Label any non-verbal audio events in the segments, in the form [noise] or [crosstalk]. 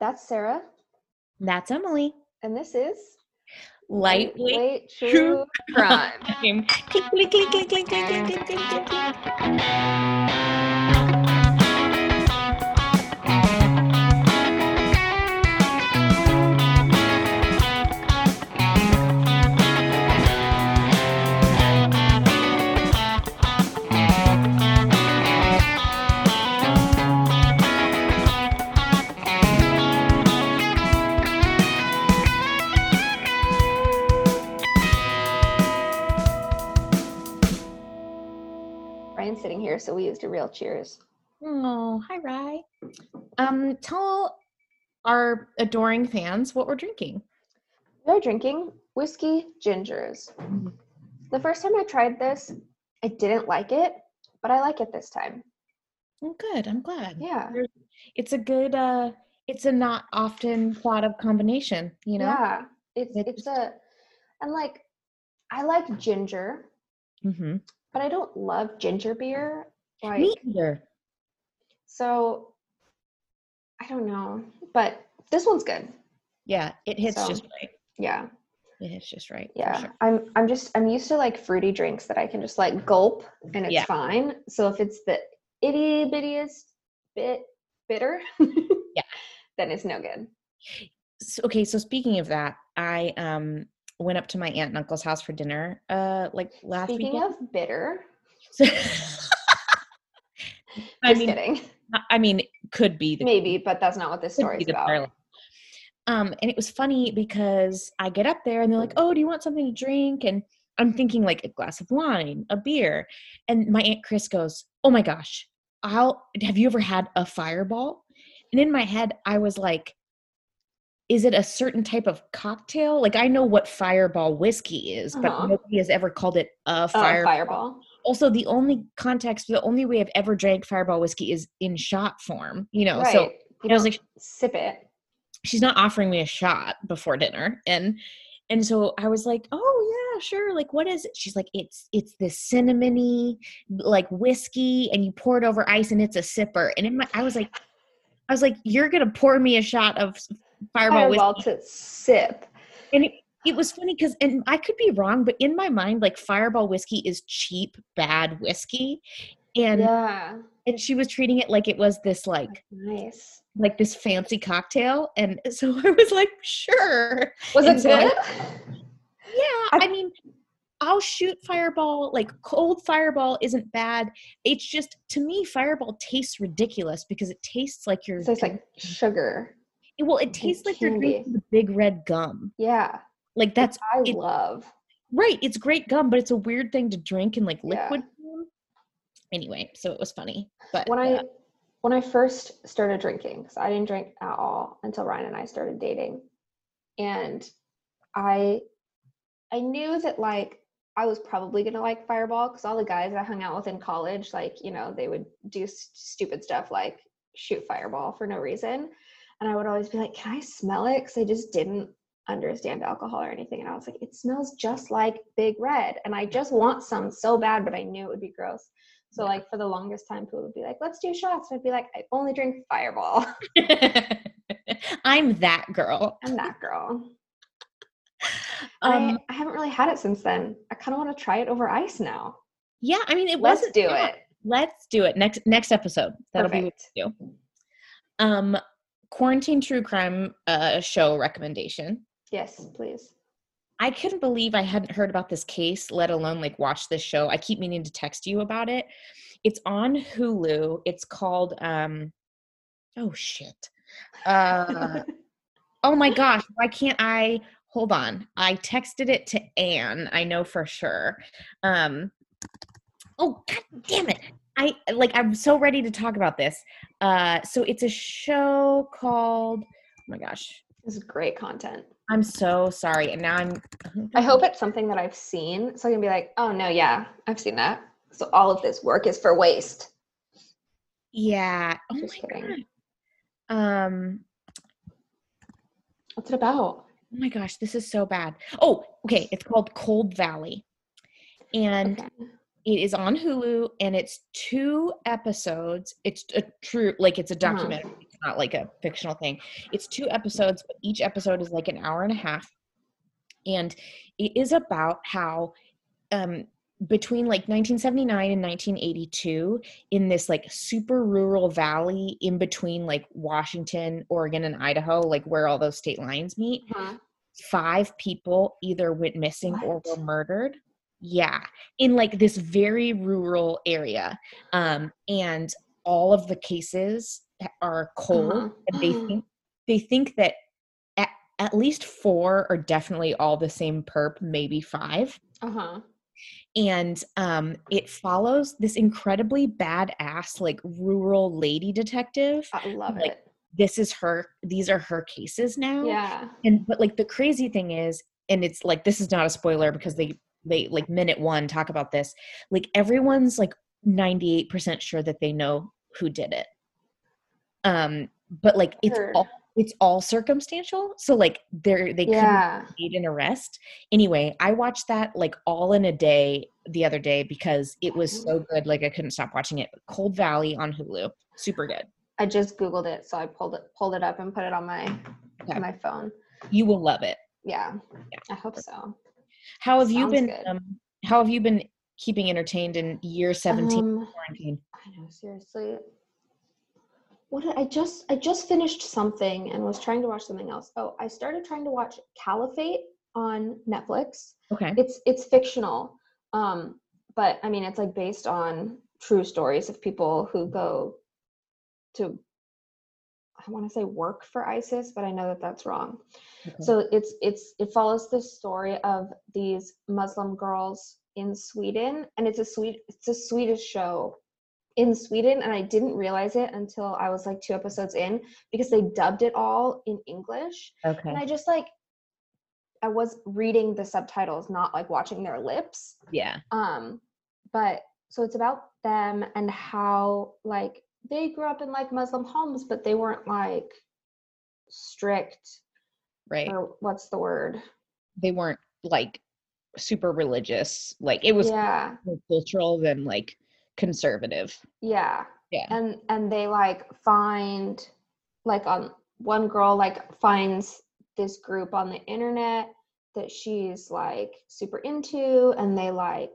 That's Sarah, That's Emily. and this is Lightweight Lightweight True True Crime. Crime. So we used a real cheers. Oh, hi, Rye. Um, tell our adoring fans what we're drinking. We're drinking whiskey gingers. The first time I tried this, I didn't like it, but I like it this time. Oh, good. I'm glad. Yeah. It's a good. uh It's a not often thought of combination. You know. Yeah. It's It it's a and like I like ginger, Mm-hmm. But I don't love ginger beer. Like Me either. so I don't know. But this one's good. Yeah, it hits So, just right. Yeah. It hits just right. Yeah. sure. I'm I'm just I'm used to like fruity drinks that I can just like gulp and it's Yeah. fine. So if it's the itty bittiest bit bitter, Yeah. [laughs] then it's no good. So, okay, so speaking of that, I um went up to my aunt and uncle's house for dinner uh like last Speaking weekend. of bitter, [laughs] I mean, kidding. I mean, could be the Maybe, but that's not what this story is about. Um, and it was funny because I get up there and they're like, "Oh, do you want something to drink?" And I'm thinking like a glass of wine, a beer, and my aunt Chris goes, "Oh my gosh, I'll have you ever had a Fireball?" And in my head, I was like, "Is it a certain type of cocktail? Like I know what Fireball whiskey is, Uh-huh. but nobody has ever called it a Fireball." fireball. Also, the only context, the only way I've ever drank Fireball whiskey is in shot form. You know, right. so you I was like, sip it. she's not offering me a shot before dinner and and so i was like oh yeah sure like what is it she's like it's it's this cinnamony like whiskey and you pour it over ice and it's a sipper and in my i was like i was like you're gonna pour me a shot of fireball Fireball whiskey to sip. and it, it was funny because and i could be wrong but in my mind like fireball whiskey is cheap bad whiskey and yeah. and she was treating it like it was this like Nice. like this fancy cocktail and [laughs] so i was like sure Was And it so I- good? Yeah, I- I mean, I'll shoot fireball. Like cold fireball isn't bad. It's just to me, fireball tastes ridiculous because it tastes like you're. It tastes like sugar. It- well, it tastes like you're drinking the big red gum. Yeah. Like that's I it- love. right. It's great gum, but it's a weird thing to drink in like Yeah. liquid form. Anyway, so it was funny, but when uh, I when I first started drinking, because I didn't drink at all until Ryan and I started dating, and I I knew that like I was probably gonna like Fireball because all the guys I hung out with in college, like you know, they would do s- stupid stuff like shoot Fireball for no reason, and I would always be like, "Can I smell it?" Because I just didn't understand alcohol or anything, and I was like, "It smells just like Big Red," and I just want some so bad, but I knew it would be gross. So Yeah. like for the longest time, people would be like, "Let's do shots." And I'd be like, "I only drink Fireball." [laughs] [laughs] I'm that girl. I'm that girl. Um, I, I haven't really had it since then. I kind of want to try it over ice now. yeah, I mean, it Let's wasn't do bad. it. Let's do it next next episode. That'll be what Perfect. we do. Um, quarantine true crime uh, show recommendation. Yes, please. I couldn't believe I hadn't heard about this case, let alone like watch this show. I keep meaning to text you about it. It's on Hulu. It's called um oh shit. Uh [laughs] oh my gosh, why can't I hold on. I texted it to Anne, I know for sure. Um oh god damn it. I like I'm so ready to talk about this. Uh so it's a show called oh my gosh. this is great content. I'm so sorry. And now I'm [laughs] I hope it's something that I've seen, so I can be like, "Oh no, yeah, I've seen that." So all of this work is for waste. Yeah. Oh Just my kidding. god. Um. What's it about? Oh my gosh, this is so bad. Oh, okay. It's called Cold Valley, and Okay. It is on Hulu, and it's two episodes. It's a true, like it's a Uh-huh. documentary. It's not like a fictional thing. It's two episodes, but each episode is like an hour and a half. And it is about how um between like 1979 and 1982 in this like super rural valley in between like Washington, Oregon and Idaho, like where all those state lines meet, Huh. five people either went missing or were murdered. Yeah, in like this very rural area. Um, and all of the cases are cold Uh-huh. and they think they think that at, at least four are definitely all the same perp, maybe five. Uh-huh. And um, it follows this incredibly badass, like rural lady detective. I love Like, it. This is her, these are her cases now Yeah. and but like the crazy thing is and it's like this is not a spoiler because they they like minute one talk about this like everyone's like 98% sure that they know who did it um but like it's all it's all circumstantial so like they're they couldn't Yeah. made an arrest anyway i watched that like all in a day the other day because it was so good like i couldn't stop watching it cold valley on hulu super good I just googled it, so I pulled it pulled it up and put it on my Okay. my phone. you will love it Yeah. Yeah. I hope so. How have you been um how have you been keeping entertained in year 17 Um, quarantine I know, seriously. What did I just I just finished something and was trying to watch something else. Oh, I started trying to watch Caliphate on Netflix. okay It's it's fictional. Um, but I mean it's like based on true stories of people who go to I want to say work for ISIS, but I know that that's wrong. okay. So it's it's it follows the story of these Muslim girls in Sweden, and it's a sweet it's a Swedish show in Sweden, and I didn't realize it until I was like two episodes in because they dubbed it all in English, okay and I just like I was reading the subtitles, not like watching their lips. yeah Um, but so it's about them and how like they grew up in like Muslim homes, but they weren't like strict right. or what's the word? they weren't like super religious. Like it was yeah, more cultural than like conservative. Yeah. yeah. And and they like find like on one girl like finds this group on the internet that she's like super into and they like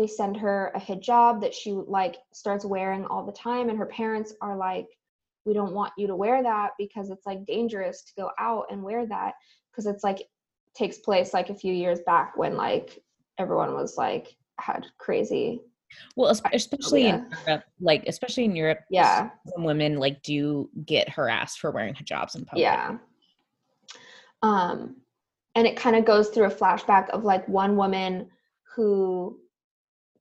they send her a hijab that she like starts wearing all the time and her parents are like we don't want you to wear that because it's like dangerous to go out and wear that because it's like takes place like a few years back when like everyone was like had crazy well es- especially in europe like especially in europe yeah. some women like do get harassed for wearing hijabs in public. Yeah. Um, and it kind of goes through a flashback of like one woman who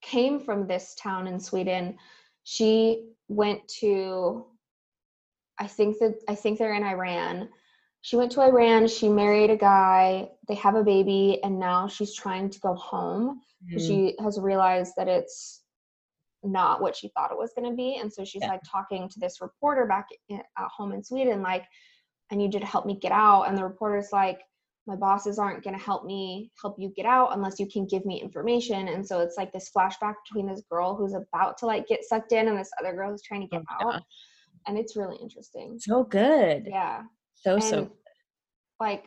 came from this town in Sweden. She went to, I think that I think they're in Iran. She went to Iran. She married a guy. They have a baby, and now she's trying to go home. Mm, She has realized that it's not what she thought it was going to be, and so she's Yeah. like talking to this reporter back in, at home in Sweden, like, I need you to help me get out. And the reporter's like, my bosses aren't going to help me help you get out unless you can give me information. And so it's like this flashback between this girl who's about to like get sucked in and this other girl who's trying to get Oh out. gosh. And it's really interesting. so good Yeah. so so like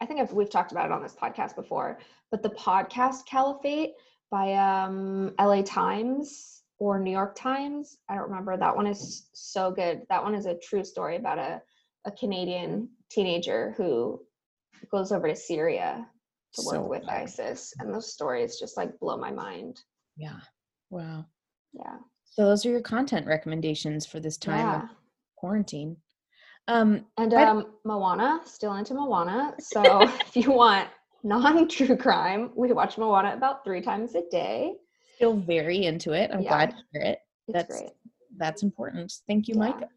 I think I've, we've talked about it on this podcast before, but the podcast Caliphate by um, LA Times or New York Times, I don't remember. That one is so good. That one is a true story about a, a Canadian teenager who goes over to Syria to work So with. ISIS. And those stories just like blow my mind. yeah wow Yeah. so those are your content recommendations for this time Yeah. of quarantine um And um, Moana, still into Moana. So [laughs] if you want non-true crime, we watch Moana about three times a day. still very into it i'm Yeah. glad to hear it It's That's- great. that's important thank you Yeah. mike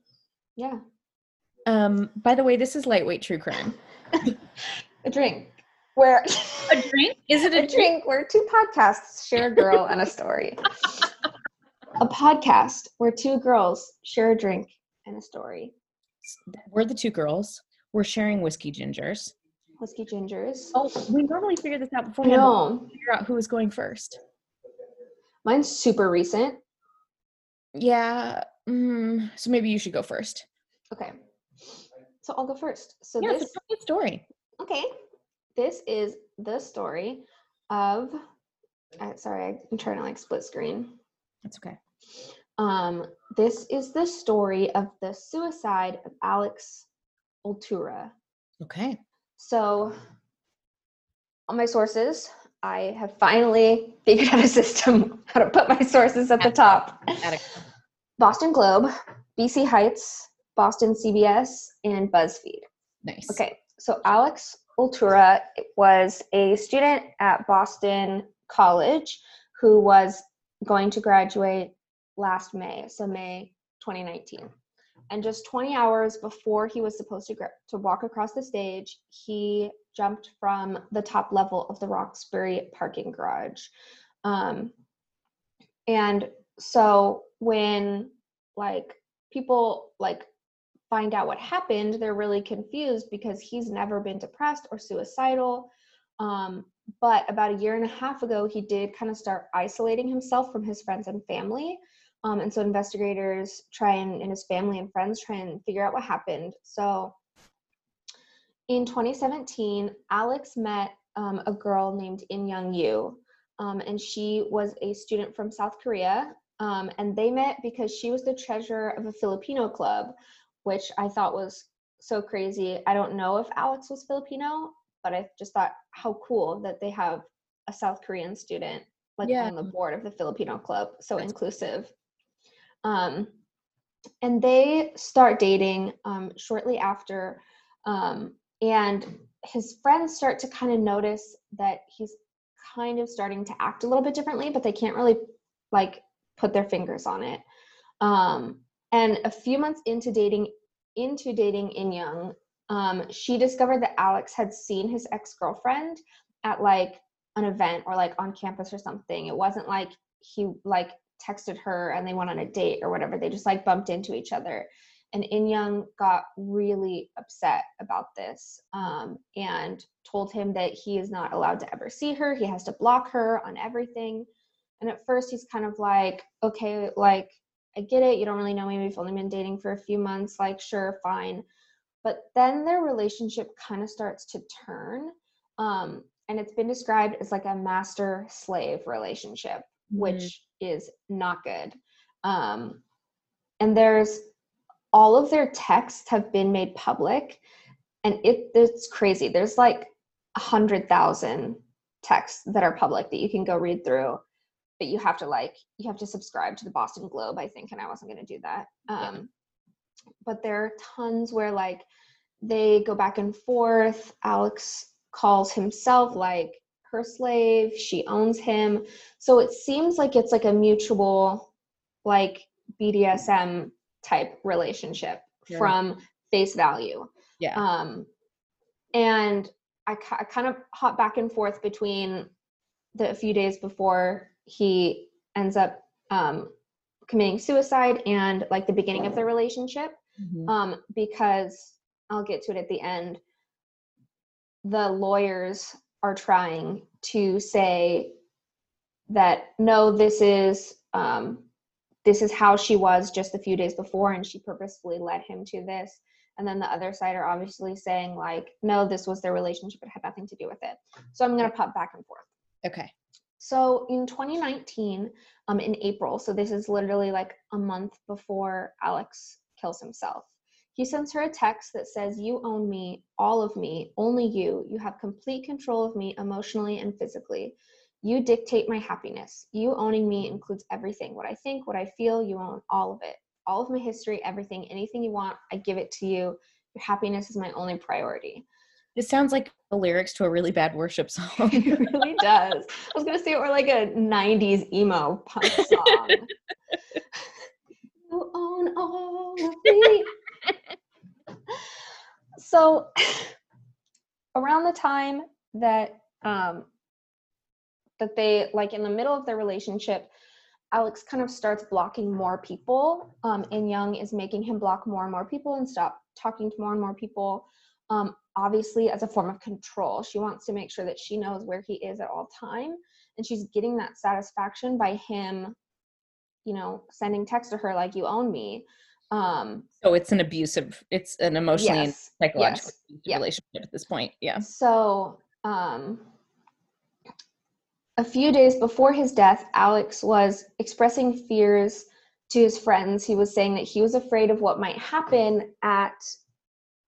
Yeah. um by the way this is lightweight true crime A drink. Where [laughs] a drink is it a drink where two podcasts share a girl and a story. A podcast where two girls share a drink and a story. we're the two girls we're sharing whiskey gingers Whiskey gingers. oh we normally figure this out before beforehand we'll figure out who is going first Mine's super recent. yeah mm, so maybe you should go first Okay. So I'll go first. So yeah, this a story. okay. This is the story of uh, sorry, I'm trying to like split screen. That's okay. Um, this is the story of the suicide of Alex Urtula. Okay. So, on my sources, I have finally figured out a system how to put my sources at the top. Boston Globe, BC Heights, Boston CBS, and BuzzFeed. Nice. Okay, so Alex Urtula was a student at Boston College who was going to graduate last May, so May 2019. And just 20 hours before he was supposed to, gra- to walk across the stage, he jumped from the top level of the Roxbury parking garage. Um, and so when like people like find out what happened, they're really confused because he's never been depressed or suicidal. Um, but about a year and a half ago, he did kind of start isolating himself from his friends and family. Um, and so investigators try and, and his family and friends try and figure out what happened. So in 2017, Alex met um, a girl named In Young You, um, and she was a student from South Korea. Um, and they met because she was the treasurer of a Filipino club, which I thought was so crazy. I don't know if Alex was Filipino, but I just thought how cool that they have a South Korean student like Yeah. on the board of the Filipino club. So That's- inclusive. Um, and they start dating um, shortly after. Um, and his friends start to kind of notice that he's kind of starting to act a little bit differently, but they can't really like put their fingers on it. Um, and a few months into dating, into dating In Young, um, she discovered that Alex had seen his ex girlfriend at like an event or like on campus or something. It wasn't like he like texted her and they went on a date or whatever. They just like bumped into each other. And In Young got really upset about this um, and told him that he is not allowed to ever see her. He has to block her on everything. And at first, he's kind of like, okay, like, I get it. You don't really know me. We've only been dating for a few months. Like, sure, fine. But then their relationship kind of starts to turn. Um, and it's been described as like a master slave relationship, which is not good. Um, and there's all of their texts have been made public, and it it's crazy. There's like a hundred thousand texts that are public that you can go read through, but you have to like you have to subscribe to the Boston Globe, I think, and I wasn't going to do that. Yeah. Um, but there are tons where like they go back and forth. Alex calls himself like her slave. She owns him. So it seems like it's like a mutual, like BDSM type relationship Sure. from face value. Yeah. Um, and I, I kind of hop back and forth between the few days before he ends up um, committing suicide and like the beginning of the relationship Mhm. um, because I'll get to it at the end. The lawyers are trying to say that no, this is um, this is how she was just a few days before, and she purposefully led him to this. And then the other side are obviously saying like, no, this was their relationship; it had nothing to do with it. So I'm gonna pop back and forth. Okay. So in 2019, um, in April, so this is literally like a month before Alex kills himself, he sends her a text that says, You own me, all of me, only you. You have complete control of me emotionally and physically. You dictate my happiness. You owning me includes everything what I think, what I feel. You own all of it. All of my history, everything, anything you want, I give it to you. Your happiness is my only priority. This sounds like the lyrics to a really bad worship song. [laughs] It really does. I was gonna say it were like a '90s emo punk song. you own all of me. so, around the time that um, that they like in the middle of their relationship, Alex kind of starts blocking more people. Um, and Young is making him block more and more people and stop talking to more and more people. Um, obviously, as a form of control, she wants to make sure that she knows where he is at all time, and she's getting that satisfaction by him, you know, sending text to her like "you own me." Um, So it's an abusive, it's an emotionally and yes, psychological yes, relationship at this point. Yeah. So, um, a few days before his death, Alex was expressing fears to his friends. He was saying that he was afraid of what might happen at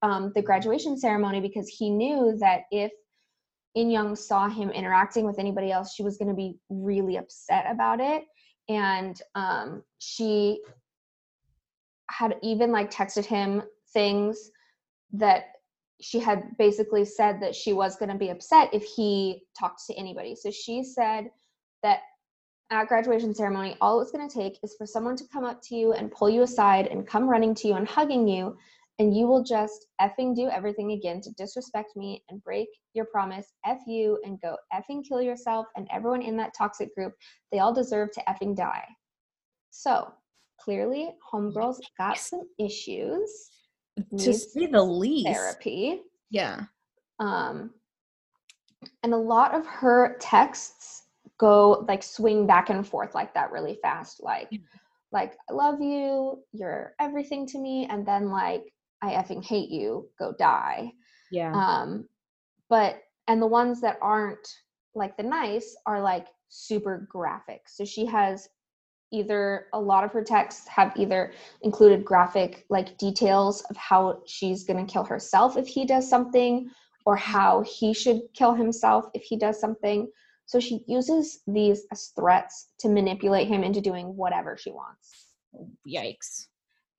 um, the graduation ceremony because he knew that if In Young saw him interacting with anybody else, she was going to be really upset about it. And um, she had even like texted him things that she had basically said that she was going to be upset if he talked to anybody. So she said that at graduation ceremony, all it's going to take is for someone to come up to you and pull you aside and come running to you and hugging you, and you will just effing do everything again to disrespect me and break your promise. F you and go effing kill yourself and everyone in that toxic group. They all deserve to effing die. So clearly, homegirls got some issues. To say the least. therapy. Yeah. Um, and a lot of her texts go like swing back and forth like that really fast. Like, like I love you, you're everything to me, and then like I effing hate you, go die. Yeah. Um, but and the ones that aren't like the nice are like super graphic. So she has either a lot of her texts have either included graphic like details of how she's going to kill herself if he does something or how he should kill himself if he does something. So she uses these as threats to manipulate him into doing whatever she wants. Yikes.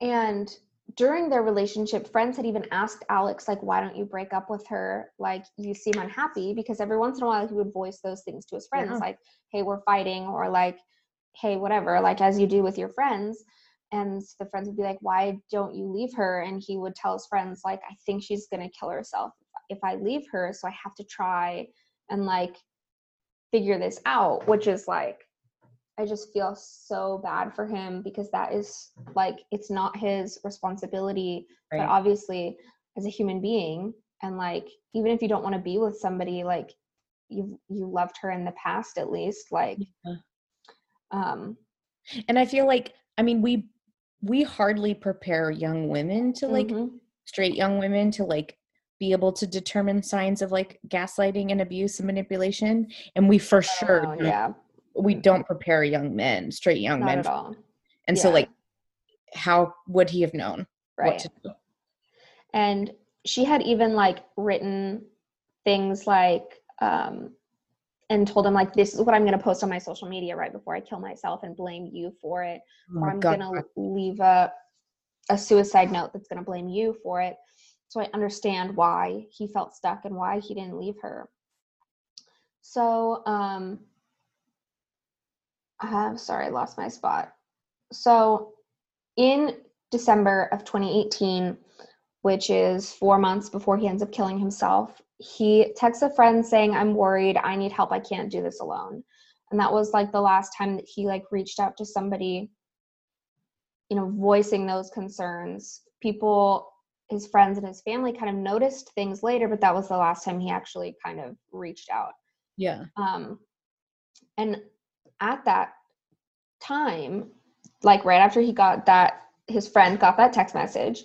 And during their relationship, friends had even asked Alex, like, why don't you break up with her? Like, you seem unhappy because every once in a while he would voice those things to his friends, Yeah. like, hey, we're fighting, or like, hey, whatever, like as you do with your friends. And the friends would be like, why don't you leave her? And he would tell his friends, like, I think she's gonna kill herself if I leave her. So I have to try and like figure this out, which is like, I just feel so bad for him because that is like it's not his responsibility. But obviously, as a human being, and like even if you don't want to be with somebody, like you you loved her in the past at least, like Yeah. um And I feel like, I mean, we we hardly prepare young women to like mhm, straight young women to like be able to determine signs of like gaslighting and abuse and manipulation and we for sure oh, yeah, we don't prepare young men straight young not men at all. and so like how would he have known what Right. to do? And she had even like written things like um and told him like this is what i'm going to post on my social media right before i kill myself and blame you for it oh or i'm going to leave a a suicide note that's going to blame you for it. So i understand why he felt stuck and why he didn't leave her. So um i'm sorry i lost my spot. So in december of 2018 which is four months before he ends up killing himself he texts a friend saying i'm worried. I need help. I can't do this alone. And that was like the last time that he like reached out to somebody you know voicing those concerns. People his friends and his family kind of noticed things later but that was the last time he actually kind of reached out. Yeah. Um and at that time like right after he got that his friend got that text message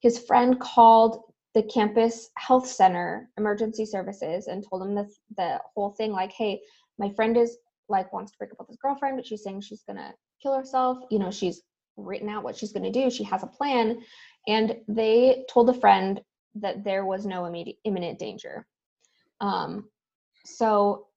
his friend called the campus health center emergency services and told him this the whole thing like hey my friend is like wants to break up with his girlfriend but she's saying she's gonna kill herself. You know she's written out what she's gonna do. She has a plan. And they told the friend that there was no immediate imminent danger. Um so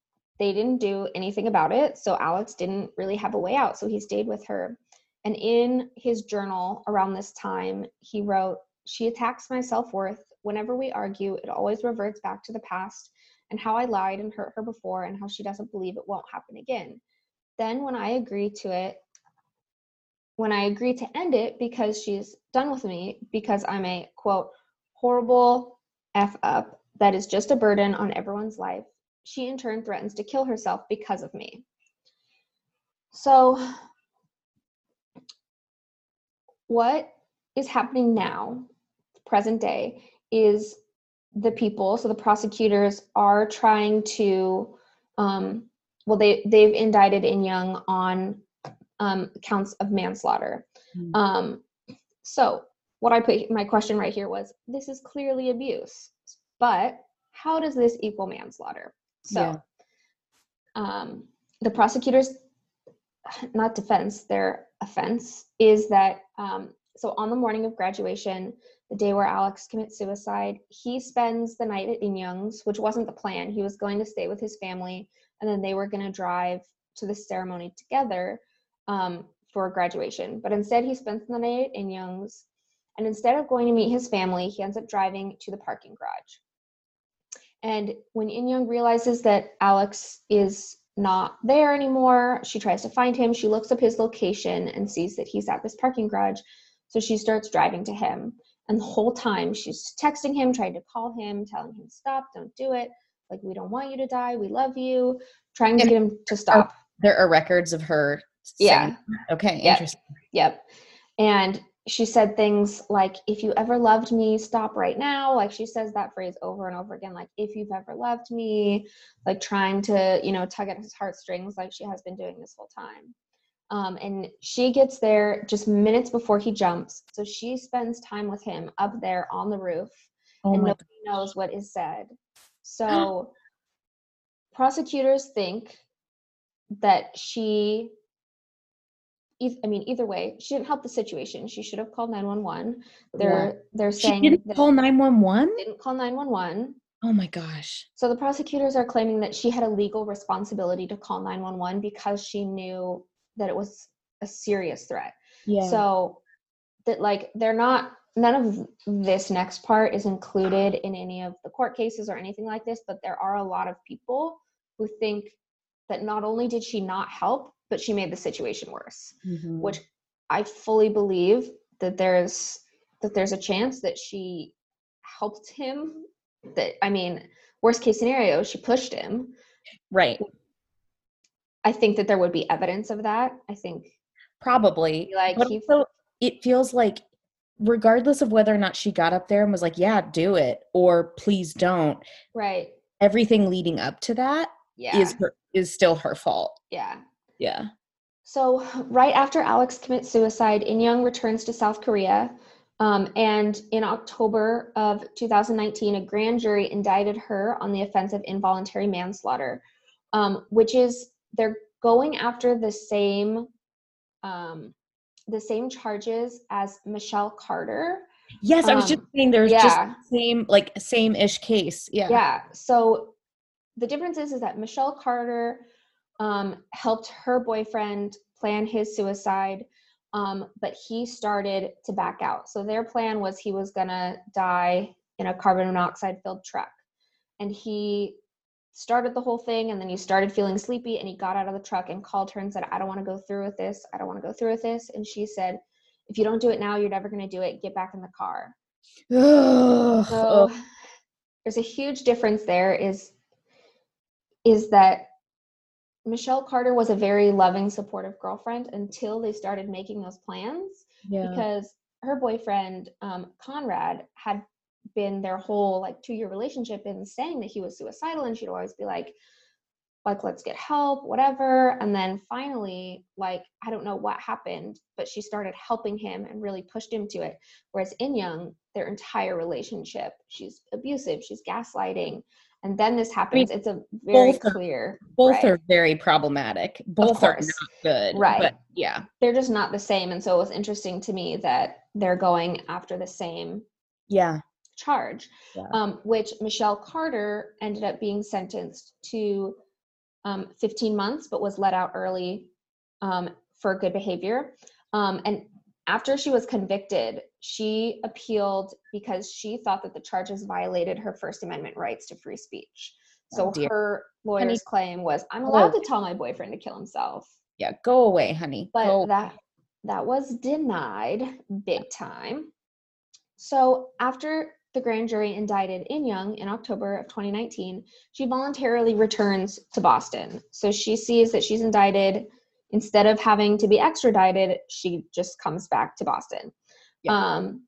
they didn't do anything about it so alex didn't really have a way out so he stayed with her. And in his journal around this time he wrote she attacks my self-worth. Whenever we argue it always reverts back to the past and how i lied and hurt her before and how she doesn't believe it won't happen again. Then when i agree to it when i agree to end it because she's done with me because i'm a quote horrible f up that is just a burden on everyone's life she in turn threatens to kill herself because of me so what is happening now present day is the people so the prosecutors are trying to um, well they they've indicted in young on um, counts of manslaughter Mm. um, So, what I put my question right here was this is clearly abuse, but how does this equal manslaughter? So, Yeah. um, the prosecutors, [sighs] not defense, their offense is that um, so on the morning of graduation, the day where Alex commits suicide, he spends the night at In Young's, which wasn't the plan. He was going to stay with his family, and then they were going to drive to the ceremony together um, for graduation. But instead, he spends the night at In Young's, and instead of going to meet his family, he ends up driving to the parking garage. And when In Young realizes that Alex is not there anymore, she tries to find him. She looks up his location and sees that he's at this parking garage. So she starts driving to him. And the whole time she's texting him, trying to call him, telling him, stop, don't do it. Like, we don't want you to die. We love you. Trying to And- get him to stop. There are records of her. Yeah. Okay. Yeah. Interesting. Yep. And she said things like, if you ever loved me, stop right now. Like she says that phrase over and over again, like, if you've ever loved me, like trying to, you know, tug at his heartstrings like she has been doing this whole time. Um, and she gets there just minutes before he jumps. So she spends time with him up there on the roof Oh and nobody knows what is said. So [gasps] prosecutors think that she I mean either way, she didn't help the situation. She should have called 911. They're they're She saying didn't that call 911? didn't call 911. Oh my gosh. So the prosecutors are claiming that she had a legal responsibility to call 911 because she knew that it was a serious threat. Yeah. So that like they're not none of this next part is included in any of the court cases or anything like this, but there are a lot of people who think that not only did she not help, but she made the situation worse, Mhm. which I fully believe that there's that there's a chance that she helped him that I mean, worst case scenario, she pushed him. right. I think that there would be evidence of that. I think Probably. like but he also, it feels like regardless of whether or not she got up there and was like, "Yeah, do it," or "Please don't," right. everything leading up to that Yeah. is her is still her fault. yeah. Yeah. So, right after Alex commits suicide, In Young returns to South Korea. Um, and in October of 2019, a grand jury indicted her on the offense of involuntary manslaughter, um, which is they're going after the same um, the same charges as Michelle Carter. Yes, I was just Um, saying there's just same like same ish case. Yeah. Yeah. So the difference is, is that Michelle Carter um, helped her boyfriend plan his suicide, um, but he started to back out. So their plan was he was gonna die in a carbon monoxide filled truck, and he started the whole thing and then he started feeling sleepy and he got out of the truck and called her and said i don't want to go through with this. I don't want to go through with this. And she said if you don't do it now you're never going to do it. Get back in the car. So there's a huge difference there is is that Michelle Carter was a very loving supportive girlfriend until they started making those plans yeah. because her boyfriend um, Conrad had been their whole like two year relationship and saying that he was suicidal and she'd always be like like let's get help whatever. And then finally like i don't know what happened but she started helping him and really pushed him to it. Whereas in young their entire relationship she's abusive she's gaslighting and then this happens it's a very both are- clear both right? are very problematic. Both are not good. Right. But yeah. they're just not the same and so it was interesting to me that they're going after the same Yeah. charge, Yeah. um, which Michelle Carter ended up being sentenced to um, 15 months, but was let out early um, for good behavior. Um, and after she was convicted, she appealed because she thought that the charges violated her First Amendment rights to free speech. Oh, so Oh, her lawyer's claim was, "I'm allowed to tell my boyfriend to kill himself." Yeah. Go away, honey. but Go. that that was denied big time so after the grand jury indicted in young in october of 2019 she voluntarily returns to boston so she sees that she's indicted instead of having to be extradited she just comes back to boston Yeah. um,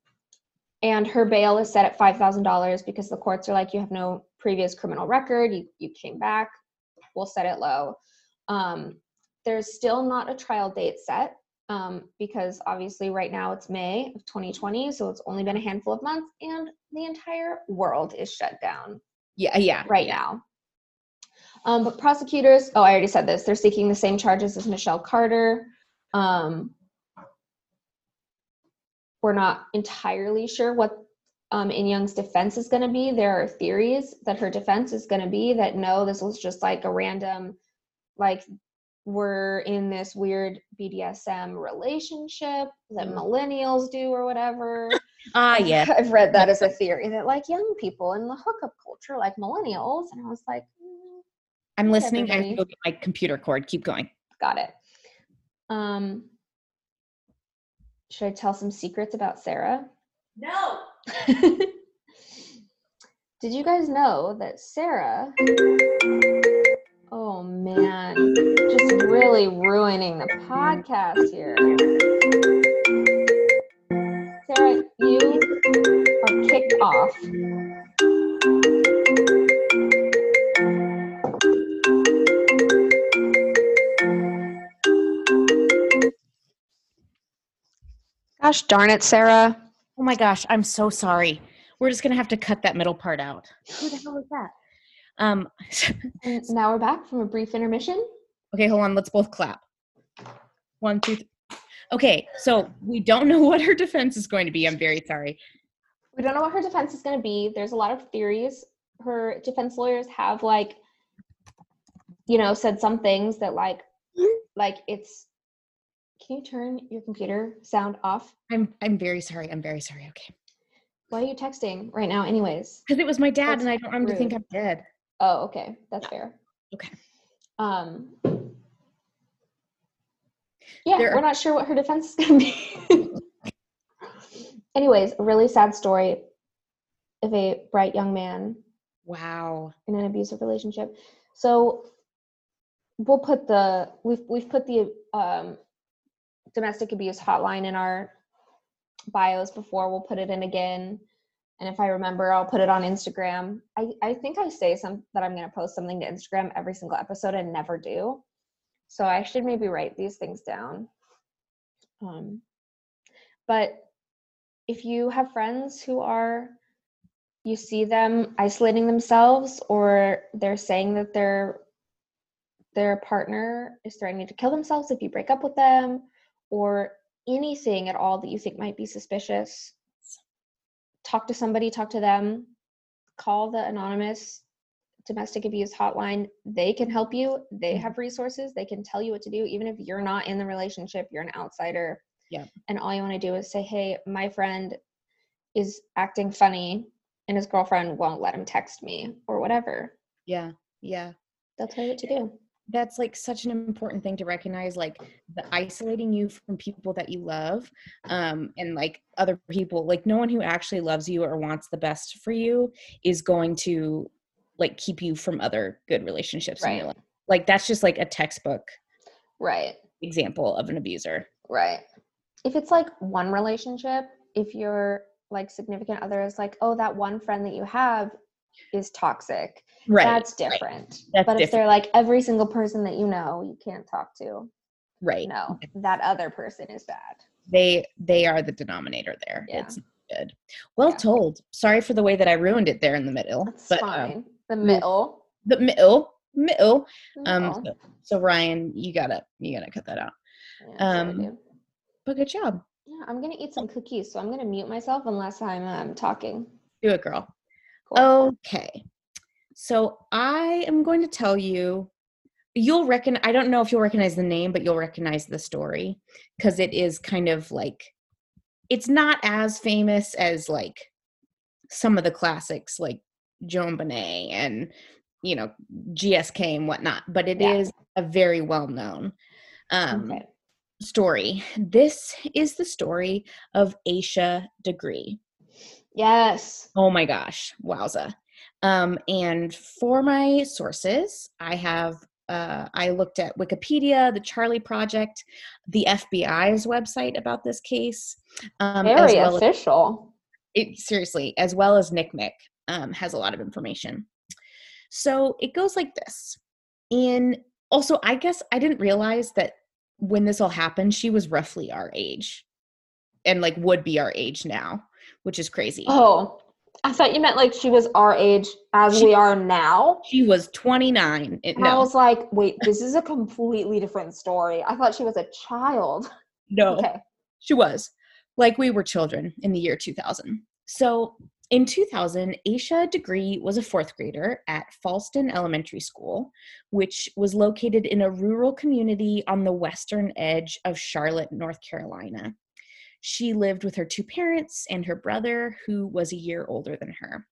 and her bail is set at $5000 because the courts are like you have no previous criminal record you, you came back we'll set it low um, there's still not a trial date set um, because obviously right now it's May of 2020, so it's only been a handful of months, and the entire world is shut down Yeah, yeah. right now. Um, but prosecutors, oh, I already said this. They're seeking the same charges as Michelle Carter. Um, we're not entirely sure what um, In Young's defense is going to be. There are theories that her defense is going to be that no, this was just like a random, like we're in this weird BDSM relationship that Mm. millennials do or whatever. Ah, [laughs] yeah. I've read that as a theory that like young people in the hookup culture, like millennials, and I was like, I'm Not listening. I have to go get my computer cord. Keep going. got it. Um, should I tell some secrets about Sarah? No. [laughs] Did you guys know that Sarah? Oh man, just really ruining the podcast here. Sarah, you are kicked off. Gosh darn it, Sarah. Oh my gosh, I'm so sorry. We're just gonna have to cut that middle part out. Who the hell is that? Um. And now we're back from a brief intermission. Okay, hold on. Let's both clap. One, two. Okay, so we don't know [laughs] what her defense is going to be. I'm very sorry. We don't know what her defense is going to be. There's a lot of theories. Her defense lawyers have like, you know, said some things that like, like it's. Can you turn your computer sound off? I'm I'm very sorry. I'm very sorry. Okay, Why are you texting right now, anyways? because it was my dad, That's and I don't want him to think. I'm dead. Oh, okay, that's fair. Okay. Um. Yeah, There we're are- not sure what her defense is going to be. [laughs] anyways, a really sad story of a bright young man Wow. in an abusive relationship. So we'll put the we've we've put the um, domestic abuse hotline in our bios before. We'll put it in again, and if I remember, I'll put it on Instagram. I I think I say some that I'm going to post something to Instagram every single episode and never do. So I should maybe write these things down. Um, but if you have friends who are you see them isolating themselves or they're saying that their their partner is threatening to kill themselves if you break up with them or anything at all that you think might be suspicious talk to somebody talk to them call the anonymous domestic abuse hotline they can help you they Mhm. have resources they can tell you what to do even if you're not in the relationship you're an outsider Yeah. and all you want to do is say hey my friend is acting funny and his girlfriend won't let him text me or whatever Yeah. Yeah. they'll tell you what to do That's like such an important thing to recognize, like the isolating you from people that you love, um, and like other people, like no one who actually loves you or wants the best for you is going to like keep you from other good relationships in your Right. life. Like that's just like a textbook right example of an abuser. right if it's like one relationship if your like significant other is like oh that one friend that you have is toxic Right. that's different That's but if different. they're like every single person that you know you can't talk to right. no that other person is bad They they are the denominator there. Yeah. It's good. Well Yeah. told. Sorry for the way that I ruined it there in the middle. that's but um, fine the middle the middle middle. Um so, so Ryan, you gotta you gotta cut that out. Yeah, that's what I um. But good job. yeah i'm gonna eat some cookies so i'm gonna mute myself unless i'm um, talking Do it, girl. Cool. Okay. So I am going to tell you you'll reckon I don't know if you'll recognize the name, but you'll recognize the story because it is kind of like it's not as famous as like some of the classics like JonBenét and you know GSK and whatnot, but it is Yeah. a very well known um okay. story. This is the story of Asha Degree. yes Oh my gosh, wowza. Um, and for my sources, I have uh, I looked at Wikipedia, the Charlie Project, the FBI's website about this case, um, as very well as, official it, seriously, as well as Nick Mick um, has a lot of information. So it goes like this. In also, I guess I didn't realize that when this all happened, she was roughly our age and like would be our age now, which is crazy. Oh, I thought you meant like she was our age as She- we are now. She was 29. It, And I was like, wait, this is a completely different story. I thought she was a child. no, Okay. she was like we were children in the year 2000. So in 2000, Asha Degree was a fourth grader at Fallston Elementary School, which was located in a rural community on the western edge of Charlotte, North Carolina. She lived with her two parents and her brother, who was a year older than her.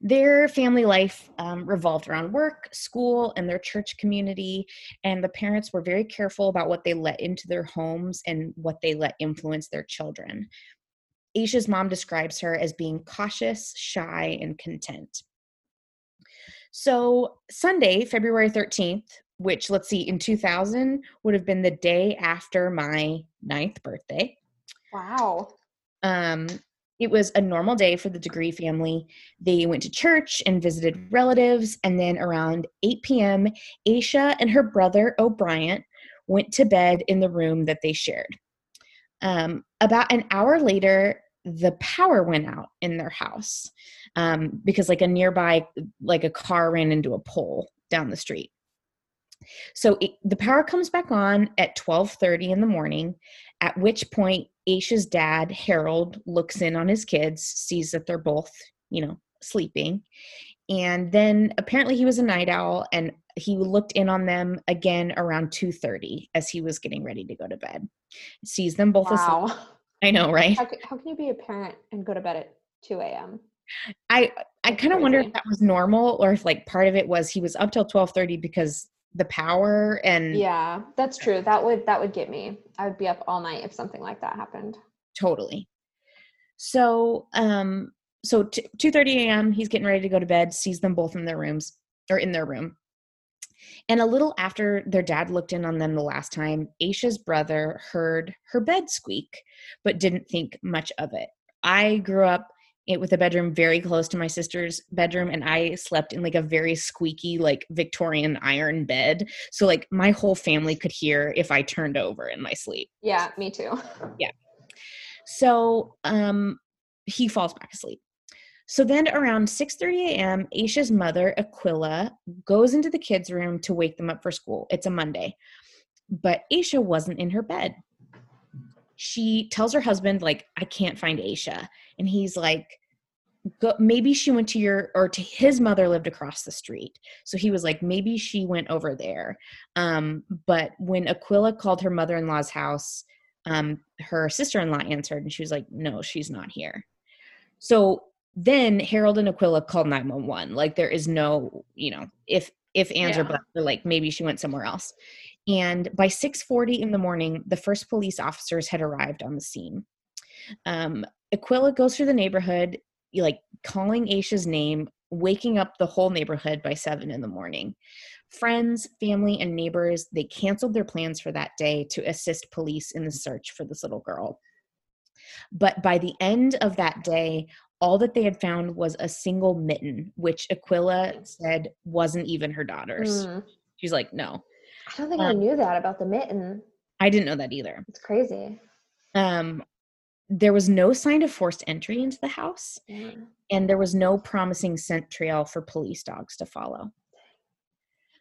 Their family life um, revolved around work, school, and their church community, and the parents were very careful about what they let into their homes and what they let influence their children. Asha's mom describes her as being cautious, shy, and content. So, Sunday, February 13th, which let's see, in 2000 would have been the day after my ninth birthday. Wow. Um, it was a normal day for the Degree family. They went to church and visited relatives, and then around 8 p.m., Asha and her brother O'Bryan went to bed in the room that they shared. Um, about an hour later, the power went out in their house um, because, like, a nearby, like a car ran into a pole down the street. So it, the power comes back on at 12:30 in the morning, at which point Asha's dad, Harold, looks in on his kids, sees that they're both, you know, sleeping. And then apparently he was a night owl and he looked in on them again around 2:30 as he was getting ready to go to bed. Sees them both asleep. Wow. I know, right? How can, how can you be a parent and go to bed at 2 a.m.? I I kind of wonder if that was normal or if like part of it was he was up till 12:30 because the power and Yeah, that's true. That would that would get me. I would be up all night if something like that happened. totally so um so t- 2.30 a.m he's getting ready to go to bed sees them both in their rooms or in their room and a little after their dad looked in on them the last time asha's brother heard her bed squeak but didn't think much of it i grew up it with a bedroom very close to my sister's bedroom and i slept in like a very squeaky like victorian iron bed so like my whole family could hear if i turned over in my sleep Yeah, me too. Yeah so um, he falls back asleep. So then around 6:30 a.m., Asha's mother, Iquilla, goes into the kids' room to wake them up for school. It's a Monday. But Asha wasn't in her bed. She tells her husband, like, I can't find Asha. And he's like, Go, maybe she went to your or to his mother lived across the street. So he was like maybe she went over there. Um but when iquilla called her mother-in-law's house um, her sister-in-law answered and she was like no she's not here. So then harold and iquilla called 911 like there is no you know if if ands or Yeah. buts they're like maybe she went somewhere else and by 6.40 in the morning the first police officers had arrived on the scene um, iquilla goes through the neighborhood like calling asha's name waking up the whole neighborhood by 7 in the morning friends, family, and neighbors, they canceled their plans for that day to assist police in the search for this little girl. But by the end of that day, all that they had found was a single mitten, which Iquilla said wasn't even her daughter's. Mm. She's like, no, I don't think I Um, knew that about the mitten. I didn't know that either. It's crazy. Um, there was no sign of forced entry into the house, Yeah. and there was no promising scent trail for police dogs to follow.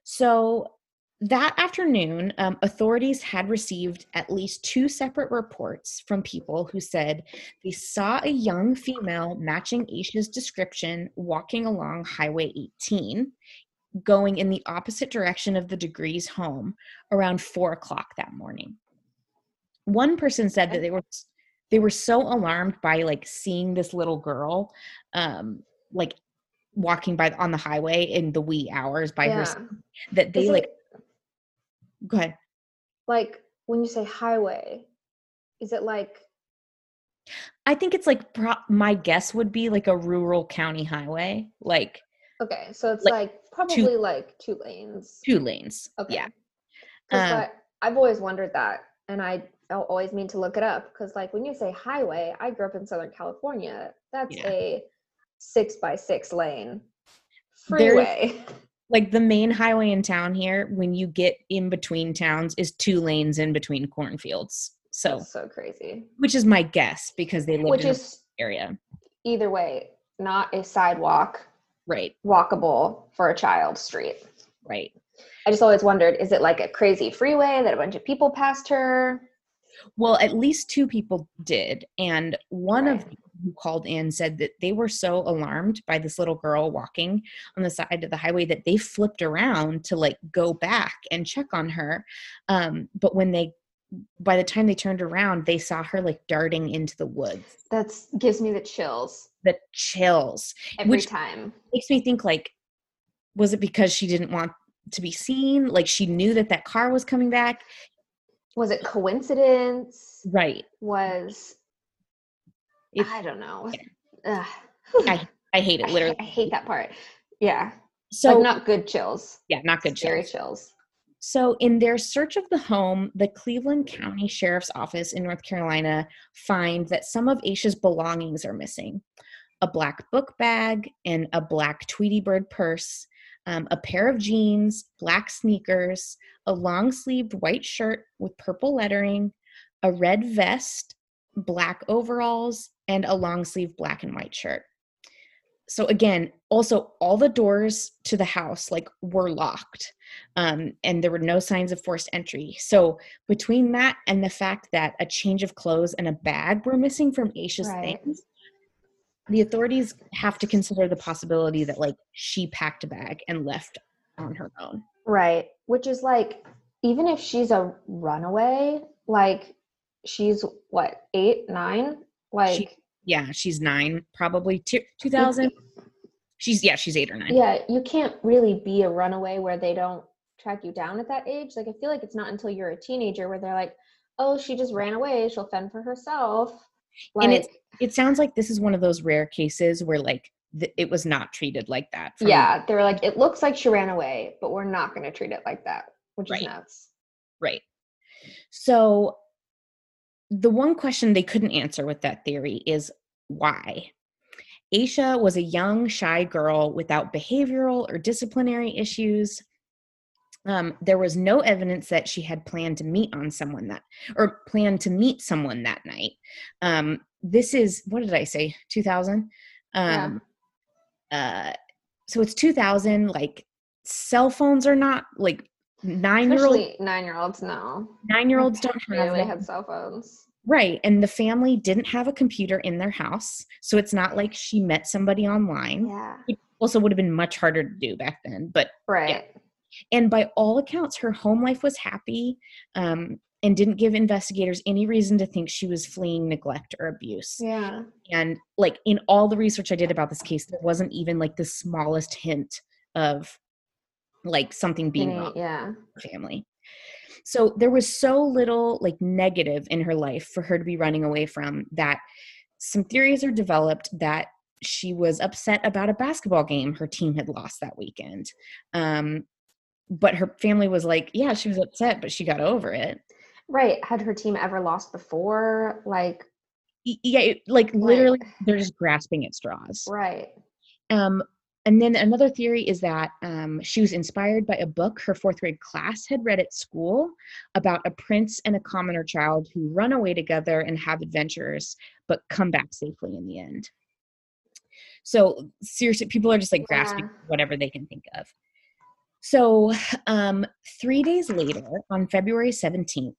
So that afternoon, um, authorities had received at least two separate reports from people who said they saw a young female matching Asha's description walking along Highway 18, going in the opposite direction of the Degrees home around four o'clock that morning. One person said that they were they were so alarmed by like seeing this little girl, um, like walking by on the highway in the wee hours by yeah. herself that they like go ahead like when you say highway, is it like i think it's like pro- my guess would be like a rural county highway like okay? So it's Like, like, probably like two lanes. two lanes Okay. yeah Because Um, I've always wondered that, and I I'll always mean to look it up. Because like when you say highway, I grew up in Southern California. That's Yeah. a six by six lane There's- freeway. [laughs] like the main highway in town here, when you get in between towns, is two lanes in between cornfields. So, That's so crazy. which is my guess because they live Which in is area, either way, not a sidewalk right? walkable for a child street. Right. I just always wondered, is it like a crazy freeway that a bunch of people passed her? Well, at least two people did, and one of Right. them who called in said that they were so alarmed by this little girl walking on the side of the highway that they flipped around to like go back and check on her. Um, but when they, by the time they turned around, they saw her like darting into the woods. that gives me the chills The chills every Which- time. makes me think like, was it because she didn't want to be seen? Like she knew that that car was coming back, Was it coincidence? right? Was I don't know. Ugh. I I hate it literally. I hate that part. Yeah. So like not good chills. yeah, not good. Scary chills. chills. So, in their search of the home, the Cleveland County Sheriff's Office in North Carolina find that some of Asha's belongings are missing a black book bag and a black Tweety Bird purse, um, a pair of jeans, black sneakers, a long sleeved white shirt with purple lettering, a red vest, black overalls, and a long sleeve black and white shirt. So again, also all the doors to the house like were locked um, and there were no signs of forced entry. So between that and the fact that a change of clothes and a bag were missing from Asha's Right. things, the authorities have to consider the possibility that like she packed a bag and left on her own. Right. Which is like, even if she's a runaway, like she's what, eight, nine? Like, Yeah, she's nine, probably two, 2000. She's yeah, she's eight or nine. yeah, you can't really be a runaway where they don't track you down at that age. Like, I feel like it's not until you're a teenager where they're like, oh, she just ran away. She'll fend for herself. Like, And it's- It sounds like this is one of those rare cases where like th- it was not treated like that. yeah, they were like, it looks like she ran away, but we're not going to treat it like that, which Right. is nuts. Right. So the one question they couldn't answer with that theory is why? Asha was a young, shy girl without behavioral or disciplinary issues. Um, there was no evidence that she had planned to meet on someone that, or planned to meet someone that night. Um, this is what did I say? Two thousand. Yeah. Um, uh, so it's two thousand. Like cell phones are not like nine year old nine year olds, no. nine year olds don't Yeah, have they had cell phones. right and the family didn't have a computer in their house so it's not like she met somebody online Yeah. it also would have been much harder to do back then but Right. And by all accounts her home life was happy um, and didn't give investigators any reason to think she was fleeing neglect or abuse Yeah. and like in all the research i did about this case there wasn't even like the smallest hint of like something being Any- wrong yeah. family. So there was so little like negative in her life for her to be running away from that some theories are developed that she was upset about a basketball game her team had lost that weekend. Um, but her family was like, yeah, she was upset, but she got over it. Right. Had her team ever lost before? Like, Yeah, it- like literally, they're just grasping at straws. right. Um, and then another theory is that um, she was inspired by a book her fourth grade class had read at school about a prince and a commoner child who run away together and have adventures, but come back safely in the end. So seriously, people are just like grasping Yeah. whatever they can think of. So um, three days later, on February 17th,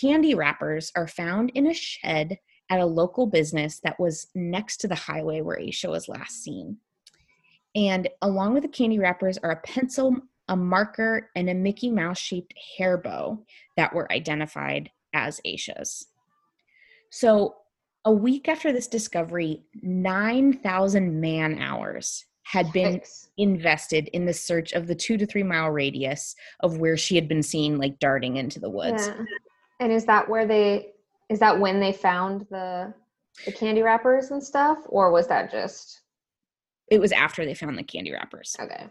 candy wrappers are found in a shed at a local business that was next to the highway where Asha was last seen. And along with the candy wrappers are a pencil, a marker, and a Mickey Mouse shaped hair bow that were identified as Asha's. So, a week after this discovery, 9,000 man hours had been invested in the search of the two to three mile radius of where she had been seen, like darting into the woods. Yeah. And is that where they is that when they found the the candy wrappers and stuff? Or was that just It was after they found the candy wrappers. okay.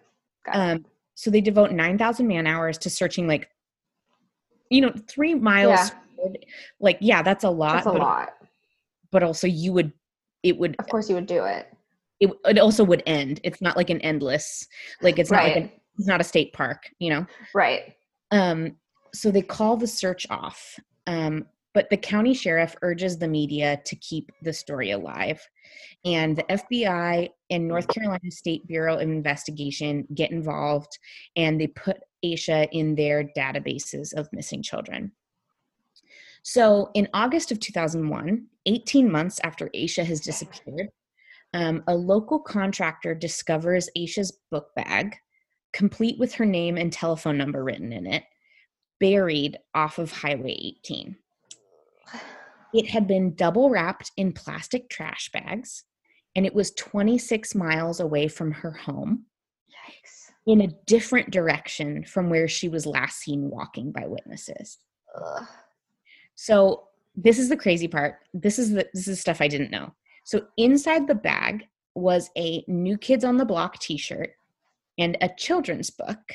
Got it. Um, so they devote 9,000 man hours to searching, like, you know, three miles. Yeah. squared. Like, yeah, that's a lot. That's a but, lot. but also, you would, it would, Of course you would do it. It, it also would end. It's not like an endless, like, it's not like an it's not a state park, you know. Right. Um, so they call the search off. Um, but the county sheriff urges the media to keep the story alive. And the FBI and North Carolina State Bureau of Investigation get involved and they put Asha in their databases of missing children. So in August of 2001, 18 months after Asha has disappeared, um, a local contractor discovers Asha's book bag, complete with her name and telephone number written in it, buried off of Highway 18. [sighs] It had been double wrapped in plastic trash bags, and it was 26 miles away from her home Yikes. in a different direction from where she was last seen walking by witnesses. Ugh. So this is the crazy part. This is the this is stuff I didn't know. So inside the bag was a New Kids on the Block T-shirt and a children's book.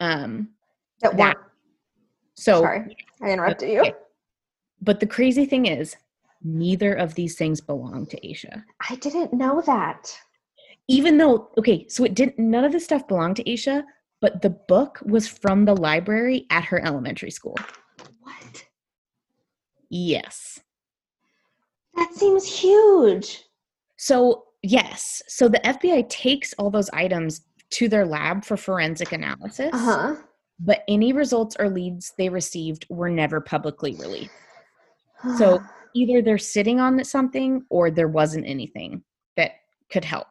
Um, That That- so, Sorry, I interrupted you. But the crazy thing is, neither of these things belong to Asha. I didn't know that. Even though, okay, so it didn't. None of this stuff belonged to Asha, but the book was from the library at her elementary school. What? Yes. That seems huge. So, yes. So the FBI takes all those items to their lab for forensic analysis, Uh huh. but any results or leads they received were never publicly released. So [sighs] either they're sitting on something or there wasn't anything that could help.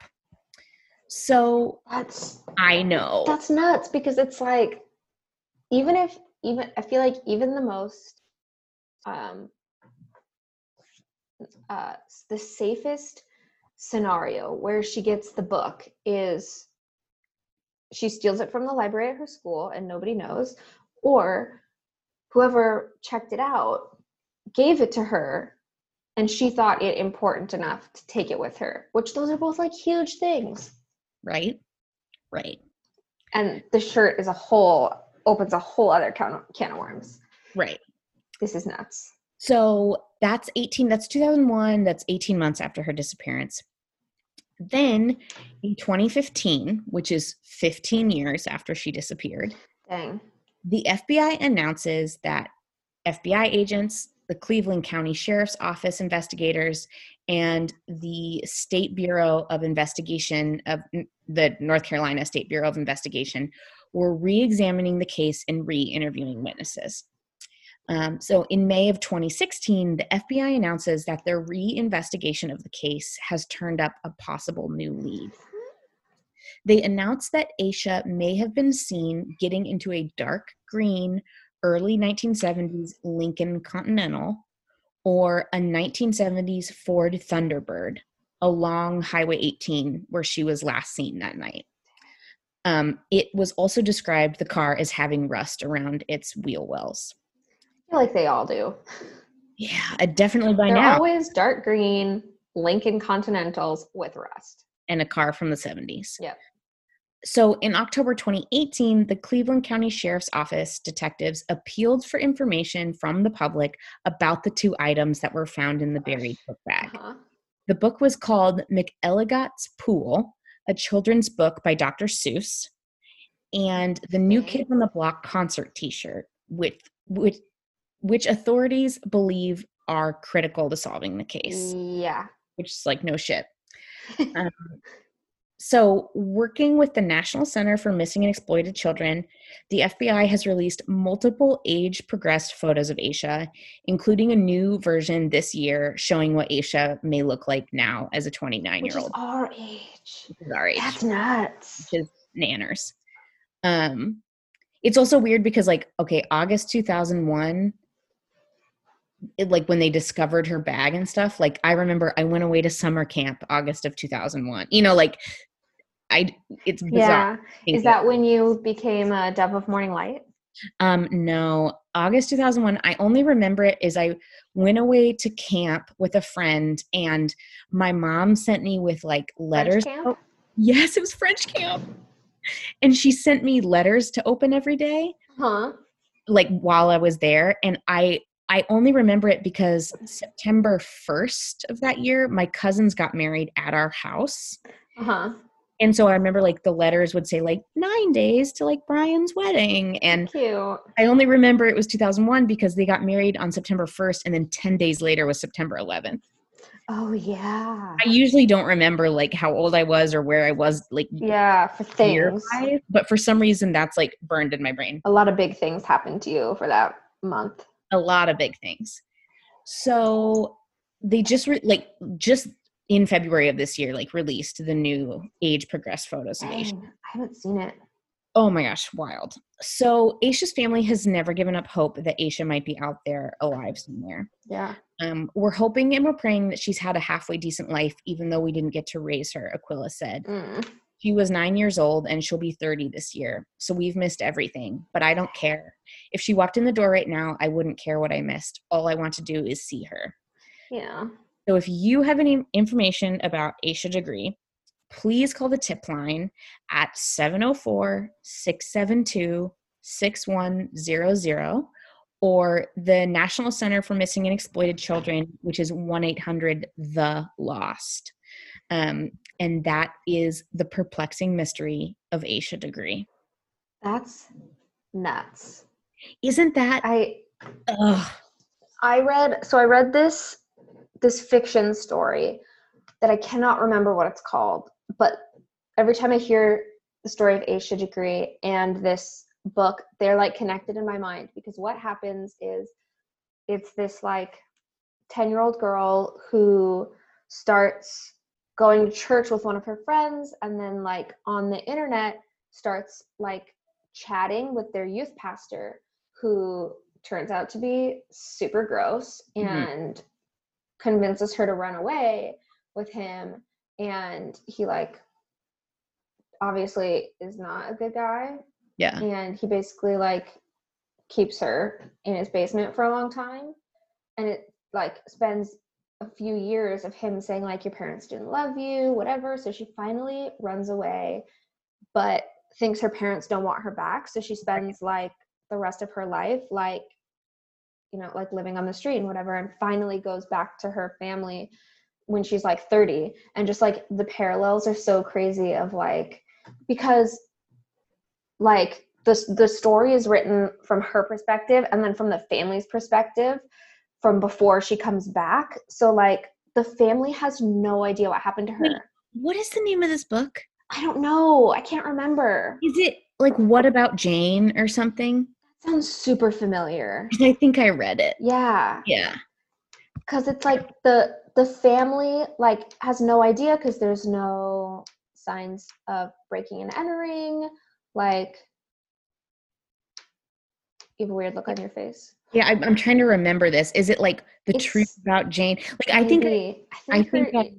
So that's I know. that's nuts because it's like even if even I feel like even the most um uh the safest scenario where she gets the book is she steals it from the library at her school and nobody knows or whoever checked it out gave it to her and she thought it important enough to take it with her which those are both like huge things right? Right. and the shirt is a whole opens a whole other can of, can of worms. Right. This is nuts. So that's 18, that's 2001, that's 18 months after her disappearance. Then in 2015, which is 15 years after she disappeared, Dang. the FBI announces that FBI agents, the Cleveland County Sheriff's Office investigators, and the State Bureau of Investigation of the North Carolina State Bureau of Investigation were re examining the case and re interviewing witnesses. Um, so in May of 2016, the FBI announces that their re investigation of the case has turned up a possible new lead. They announced that Asha may have been seen getting into a dark green, early 1970s Lincoln Continental or a 1970s Ford Thunderbird along Highway 18, where she was last seen that night. Um, it was also described the car as having rust around its wheel wells. I feel like they all do. Yeah, definitely by They're now. always dark green Lincoln Continentals with rust. and a car from the 70s. Yep. So in October 2018, the Cleveland County Sheriff's Office detectives appealed for information from the public about the two items that were found in the buried book bag. Uh-huh. The book was called McElligot's Pool, a children's book by Dr. Seuss, and the New Okay. Kid on the Block concert T-shirt, which which which authorities believe are critical to solving the case. Yeah. Which is like no shit. [laughs] Um, so, working with the National Center for Missing and Exploited Children, the FBI has released multiple age progressed photos of Asha, including a new version this year showing what Asha may look like now as a 29 year old. our age. Our age, That's nuts. which is nanners. Um, it's also weird because, like, okay, August 2001, it, like when they discovered her bag and stuff, like, I remember I went away to summer camp August of 2001. You know, like, I, it's bizarre. Yeah. Is that when you became a dove of morning light? Um, no, August 2001. I only remember it is I went away to camp with a friend, and my mom sent me with like letters. camp? Yes, it was French camp. And she sent me letters to open every day, Huh? like while I was there. And I I only remember it because September 1st of that year, my cousins got married at our house. Uh-huh. And so I remember like the letters would say like nine days to like Brian's wedding. And Cute. I only remember it was 2001 because they got married on September 1st and then 10 days later was September 11th. Oh yeah. I usually don't remember like how old I was or where I was like Yeah, for things. but for some reason that's like burned in my brain. A lot of big things happened to you for that month. A lot of big things. So they just re- like just in February of this year like released the new age progressed photos of Asha. I haven't seen it. Oh my gosh, wild. So Asha's family has never given up hope that Asha might be out there alive somewhere. Yeah. Um, we're hoping and we're praying that she's had a halfway decent life, even though we didn't get to raise her, Iquilla said. Mm. She was nine years old and she'll be 30 this year. So we've missed everything, but I don't care. If she walked in the door right now, I wouldn't care what I missed. All I want to do is see her. Yeah. So if you have any information about Asha Degree, please call the tip line at 704 672 6100 or the National Center for Missing and Exploited Children, which is 1 800 The Lost. Um, and that is the perplexing mystery of Asha Degree. That's nuts. Isn't that? I Ugh. I read so I read this this fiction story that I cannot remember what it's called, but every time I hear the story of Asha Degree and this book, they're like connected in my mind because what happens is it's this like 10 year old girl who starts going to church with one of her friends and then like on the internet starts like chatting with their youth pastor who turns out to be super gross Mhm. and convinces her to run away with him and he like obviously is not a good guy Yeah. and he basically like keeps her in his basement for a long time and it like spends a few years of him saying like your parents didn't love you whatever. So she finally runs away but thinks her parents don't want her back. So she spends like the rest of her life like you know like living on the street and whatever and finally goes back to her family when she's like 30 and just like the parallels are so crazy of like because like the the story is written from her perspective and then from the family's perspective from before she comes back so like the family has no idea what happened to her Wait. What is the name of this book? i don't know i can't remember Is it like What About Jane or something? That sounds super familiar. I think I read it. yeah Yeah. because it's like the the family like has no idea because there's no signs of breaking and entering like you have a weird look on your face Yeah, I'm, I'm trying to remember this. Is it like the truth about Jane? Like I think I, Maybe. I think I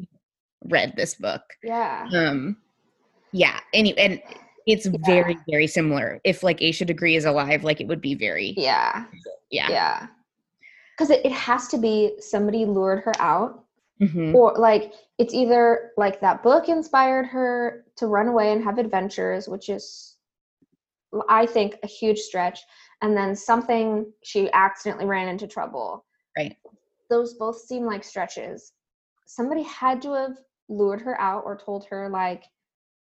read this book. yeah Um, yeah. Any and it's very very similar. If like Asha Degree is alive, like it would be very yeah yeah. yeah because it, it has to be somebody lured her out Mhm. or like it's either like that book inspired her to run away and have adventures which is i think a huge stretch and then something she accidentally ran into trouble. Right. those both seem like stretches. Somebody had to have lured her out or told her like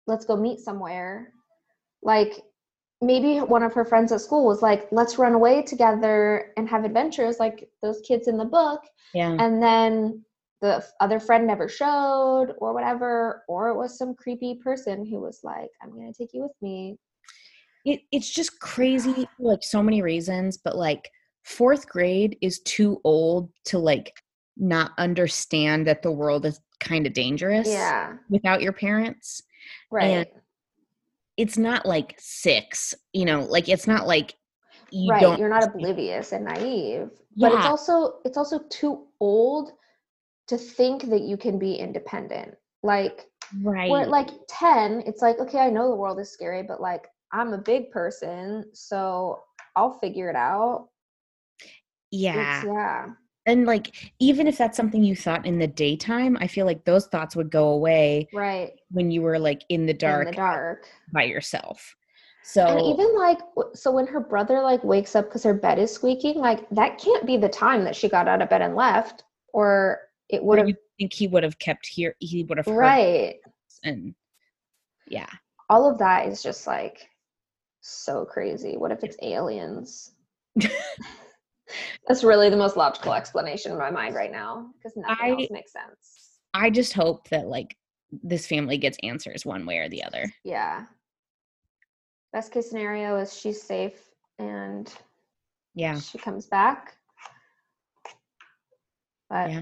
let's go meet somewhere. Like maybe one of her friends at school was like let's run away together and have adventures like those kids in the book. Yeah. and then the other friend never showed or whatever or it was some creepy person who was like i'm gonna take you with me it, it's just crazy for like so many reasons but like fourth grade is too old to like not understand that the world is kind of dangerous yeah. without your parents right. it's not like six you know like it's not like you right don't you're not oblivious and naive but it's also it's also too old to think that you can be independent like right. like 10, it's like, okay, I know the world is scary, but like I'm a big person, so I'll figure it out. yeah It's, yeah. and like even if that's something you thought in the daytime i feel like those thoughts would go away Right. when you were like in the dark, In the dark. by yourself so And even like, so when her brother like wakes up because her bed is squeaking, like that can't be the time that she got out of bed and left, or it would have. you think he would have kept here he would have Right. and Yeah. All of that is just like so crazy. What if it's aliens? [laughs] That's really the most logical explanation in my mind right now because nothing I- else makes sense. I just hope that like this family gets answers one way or the other. Yeah. Best case scenario is she's safe and Yeah. she comes back. But Yeah.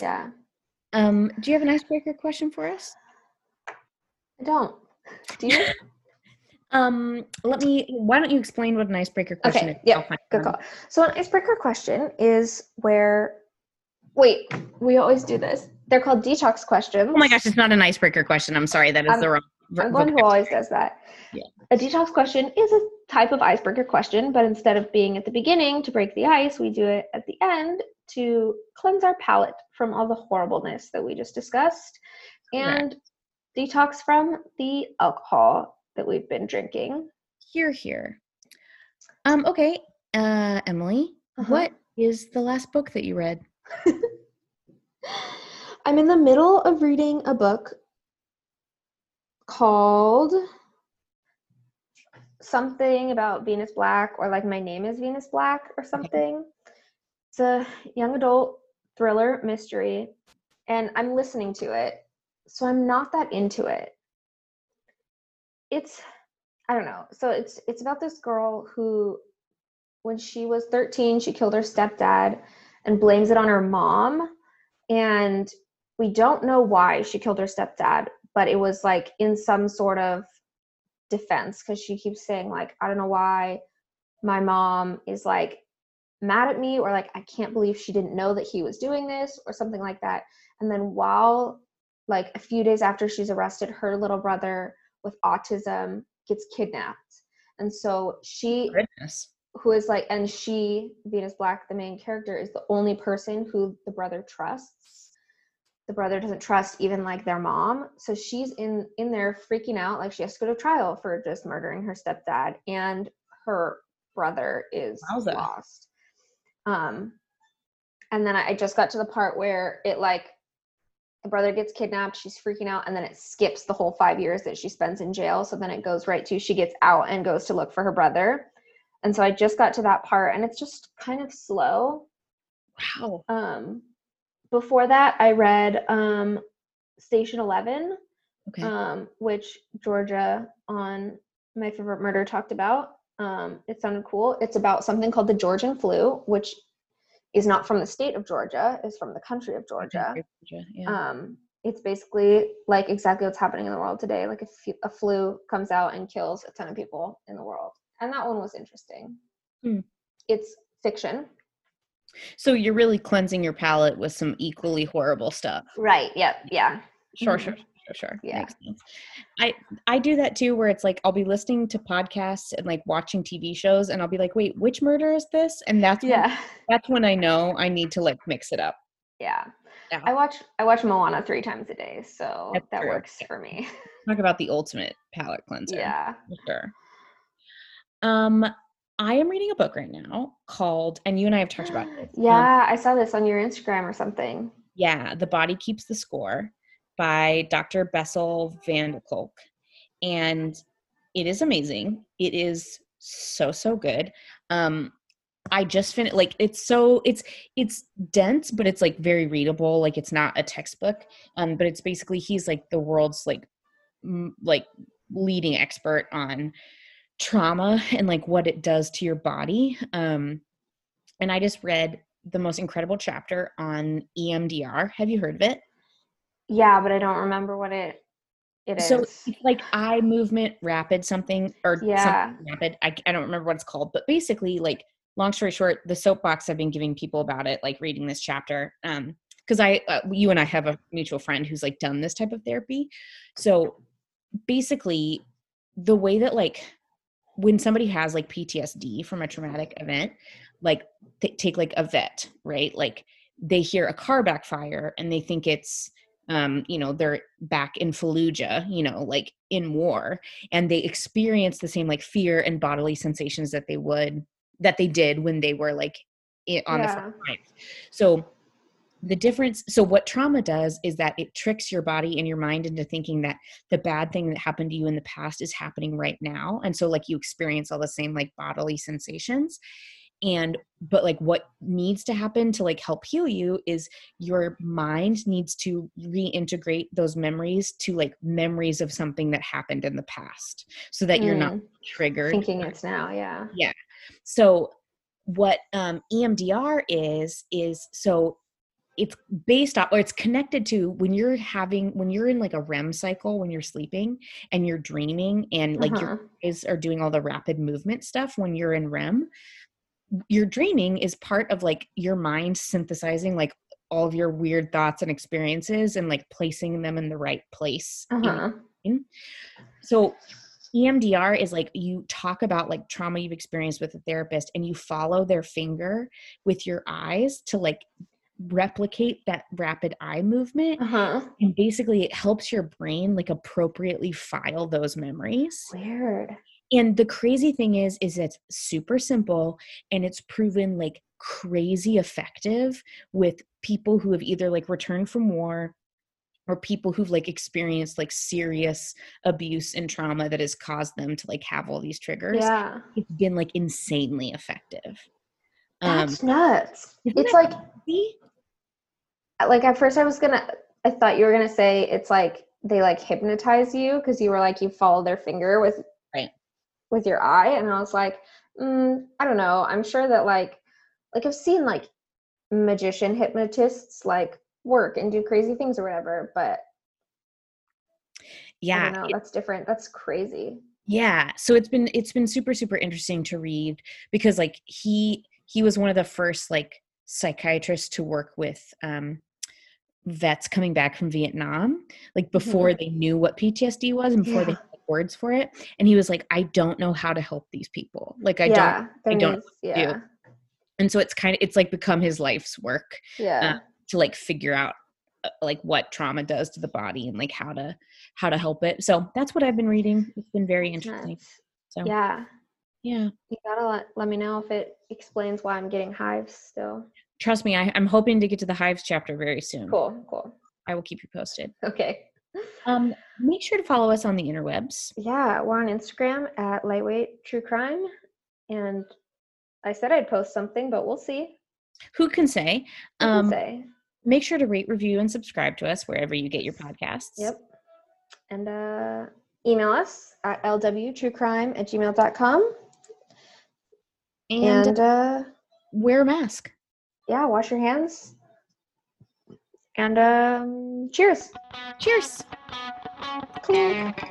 yeah. Um, do you have an icebreaker question for us? I don't. Do you? [laughs] Um, let me why don't you explain what an icebreaker question Okay, is? yeah, Good call. So an icebreaker question is where wait, we always do this. They're called detox questions. Oh my gosh, it's not an icebreaker question. I'm sorry, that is I'm- the wrong I'm one who always does that. Yeah. A detox question is a type of icebreaker question, but instead of being at the beginning to break the ice, we do it at the end to cleanse our palate from all the horribleness that we just discussed and detox from the alcohol that we've been drinking. Here, here. Um, okay. Uh Emily, Uh-huh. what is the last book that you read? [laughs] I'm in the middle of reading a book called something about Venus Black or like My Name is Venus Black or something. It's a young adult thriller mystery and I'm listening to it. So I'm not that into it. It's I don't know. So it's it's about this girl who when she was 13, she killed her stepdad and blames it on her mom and we don't know why she killed her stepdad but it was like in some sort of defense because she keeps saying like i don't know why my mom is like mad at me or like i can't believe she didn't know that he was doing this or something like that and then while like a few days after she's arrested her little brother with autism gets kidnapped and so she Goodness. who is like and she venus black the main character is the only person who the brother trusts the brother doesn't trust even like their mom so she's in in there freaking out like she has to go to trial for just murdering her stepdad and her brother is Wowza. lost um and then I I just got to the part where it like the brother gets kidnapped she's freaking out and then it skips the whole five years that she spends in jail. So then it goes right to she gets out and goes to look for her brother. And so i just got to that part and it's just kind of slow. Wow. um before that i read um station 11 Okay. um which georgia on my favorite murder talked about. Um it sounded cool. It's about something called the georgian flu which is not from the state of georgia is from the country of georgia Georgia, Yeah. um it's basically like exactly what's happening in the world today like a, a flu comes out and kills a ton of people in the world and that one was interesting Hmm. it's fiction so you're really cleansing your palate with some equally horrible stuff. right yep yeah Sure, Mhm. sure, sure, sure. Yeah. I I do that too, where it's like I'll be listening to podcasts and like watching TV shows, and I'll be like, "Wait, which murder is this?" And that's when, yeah [laughs] that's when I know I need to like mix it up. yeah Yeah. i watch i watch moana three times a day so That's that true. works for me [laughs] Talk about the ultimate palate cleanser. yeah for sure. Um, I am reading a book right now called, and you and I have talked about [gasps] this. um, yeah i saw this on your instagram or something Yeah, The Body Keeps the Score by Dr. Bessel van der Kolk. And it is amazing. It is so, so good. Um, I just finished like it's so it's it's dense, but it's like very readable. Like it's not a textbook. Um, but it's basically he's like the world's like m- like leading expert on trauma and like what it does to your body. Um, and I just read the most incredible chapter on EMDR. Have you heard of it? Yeah but i don't remember what it it is So it's like eye movement rapid something or Yeah. something rapid. I, I don't remember what it's called, but basically, like long story short, the soapbox I've been giving people about it, like reading this chapter, um, because I, uh, you and I have a mutual friend who's like done this type of therapy. So basically, the way that like when somebody has like PTSD from a traumatic event, like they take like a vet, right? Like they hear a car backfire and they think it's um, you know, they're back in Fallujah, you know, like in war, and they experience the same like fear and bodily sensations that they would that they did when they were like on the front lines. So the difference so what trauma does is that it tricks your body and your mind into thinking that the bad thing that happened to you in the past is happening right now and so like you experience all the same like bodily sensations and but like what needs to happen to like help heal you is your mind needs to reintegrate those memories to like memories of something that happened in the past so that you're not Mm. triggered Thinking it's now, yeah. Yeah so what um, EMDR is is so it's based off or it's connected to when you're having when you're in like a REM cycle when you're sleeping and you're dreaming and like your Uh-huh. eyes are doing all the rapid movement stuff when you're in REM. Your dreaming is part of like your mind synthesizing like all of your weird thoughts and experiences and like placing them in the right place Uh-huh. so EMDR is like you talk about like trauma you've experienced with a therapist and you follow their finger with your eyes to like replicate that rapid eye movement Uh-huh. and basically it helps your brain like appropriately file those memories. Weird. And the crazy thing is is it's super simple and it's proven like crazy effective with people who have either like returned from war or people who've like experienced like serious abuse and trauma that has caused them to like have all these triggers. Yeah. It's been like insanely effective. Um That's nuts. It's like crazy? like at first I was gonna I thought you were gonna say it's like they like hypnotize you because you were like you follow their finger with. With your eye and I was like mm, I don't know I'm sure that like like I've seen like magician hypnotists like work and do crazy things or whatever but yeah. know that's different that's crazy yeah so it's been it's been super super interesting to read because like he he was one of the first like psychiatrists to work with um vets coming back from vietnam like before they knew what ptsd was and before they Mm-hmm. Yeah. had words for it. And he was like i don't know how to help these people. Like i don't I don't yeah. And so it's kind of it's like become his life's work yeah. to like figure out uh, like what trauma does to the body and like how to how to help it. So that's what i've been reading. It's been very interesting. so yeah. Yeah. You gotta let, let me know if it explains why I'm getting hives still. Trust me I, i'm hoping to get to the hives chapter very soon. Cool cool. I will keep you posted. Okay um make sure to follow us on the interwebs Yeah, we're on Instagram at lightweight true crime, and I said I'd post something, but we'll see. who can say Who can um say. make sure to rate review and subscribe to us wherever you get your podcasts Yep. And uh, email us at lwtruecrime at gmail.com. and, And uh, wear a mask yeah, wash your hands. And um, cheers. cheers. Clink.